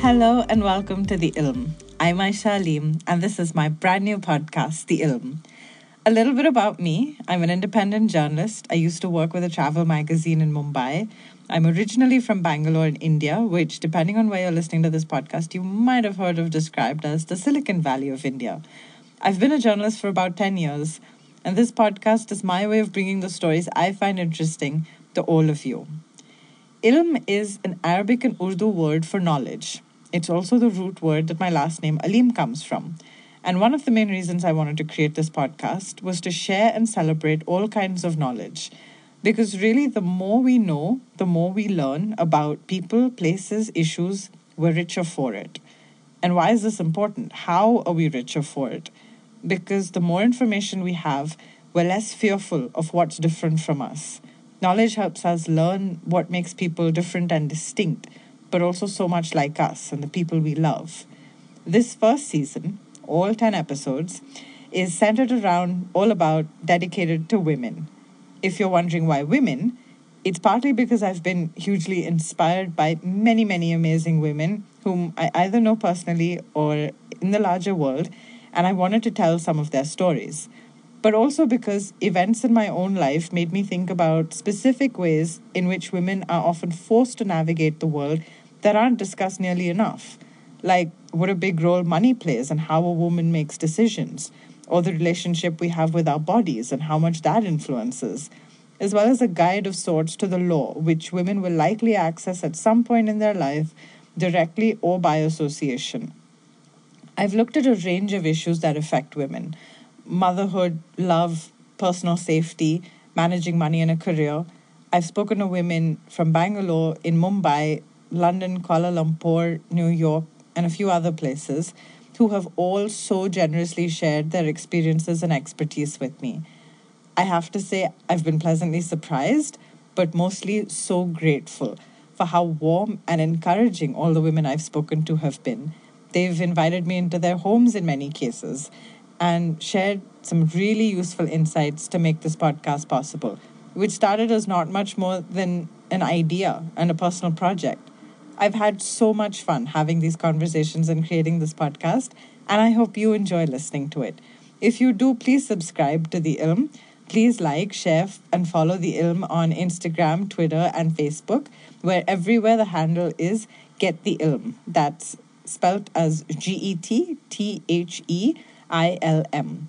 Hello and welcome to The Ilm. I'm Ayesha Aleem, and this is my brand new podcast, The Ilm. A little bit about me I'm an independent journalist. I used to work with a travel magazine in Mumbai. I'm originally from Bangalore in India, which, depending on where you're listening to this podcast, you might have heard of described as the Silicon Valley of India. I've been a journalist for about 10 years, and this podcast is my way of bringing the stories I find interesting to all of you. Ilm is an Arabic and Urdu word for knowledge. It's also the root word that my last name Aleem, comes from. And one of the main reasons I wanted to create this podcast was to share and celebrate all kinds of knowledge. Because really, the more we know, the more we learn about people, places, issues, we're richer for it. And why is this important? How are we richer for it? Because the more information we have, we're less fearful of what's different from us. Knowledge helps us learn what makes people different and distinct, but also so much like us and the people we love. This first season, all 10 episodes, is centered around all about dedicated to women. If you're wondering why women, it's partly because I've been hugely inspired by many, many amazing women whom I either know personally or in the larger world, and I wanted to tell some of their stories but also because events in my own life made me think about specific ways in which women are often forced to navigate the world that aren't discussed nearly enough. Like what a big role money plays and how a woman makes decisions, or the relationship we have with our bodies and how much that influences, as well as a guide of sorts to the law, which women will likely access at some point in their life, directly or by association. I've looked at a range of issues that affect women motherhood, love, personal safety, managing money and a career. I've spoken to women from Bangalore, in Mumbai, London, Kuala Lumpur, New York, and a few other places who have all so generously shared their experiences and expertise with me. I have to say, I've been pleasantly surprised, but mostly so grateful for how warm and encouraging all the women I've spoken to have been. They've invited me into their homes in many cases and shared some really useful insights to make this podcast possible, which started as not much more than an idea and a personal project. I've had so much fun having these conversations and creating this podcast, and I hope you enjoy listening to it. If you do, please subscribe to The Ilm. Please like, share, and follow The Ilm on Instagram, Twitter, and Facebook, where everywhere the handle is Get The Ilm. That's spelt as G E T T H E ILM.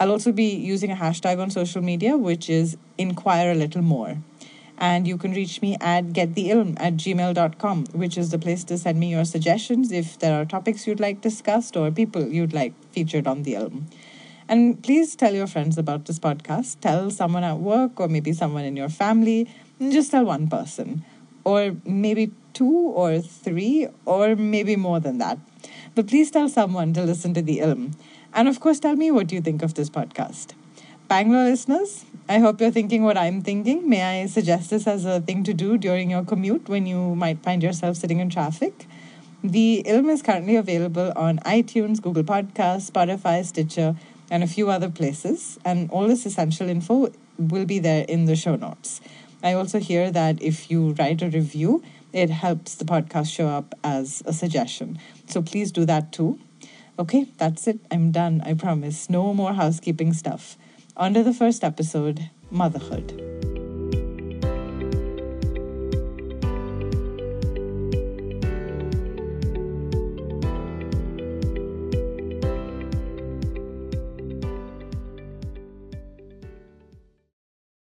I'll also be using a hashtag on social media, which is inquire a little more. And you can reach me at gettheilm at gmail.com, which is the place to send me your suggestions if there are topics you'd like discussed or people you'd like featured on the Ilm. And please tell your friends about this podcast. Tell someone at work or maybe someone in your family. Just tell one person. Or maybe two or three or maybe more than that. But please tell someone to listen to the Ilm. And of course, tell me what you think of this podcast. Bangalore listeners, I hope you're thinking what I'm thinking. May I suggest this as a thing to do during your commute when you might find yourself sitting in traffic? The Ilm is currently available on iTunes, Google Podcasts, Spotify, Stitcher, and a few other places. And all this essential info will be there in the show notes. I also hear that if you write a review, it helps the podcast show up as a suggestion. So please do that too. Okay, that's it. I'm done. I promise. No more housekeeping stuff. To the first episode Motherhood.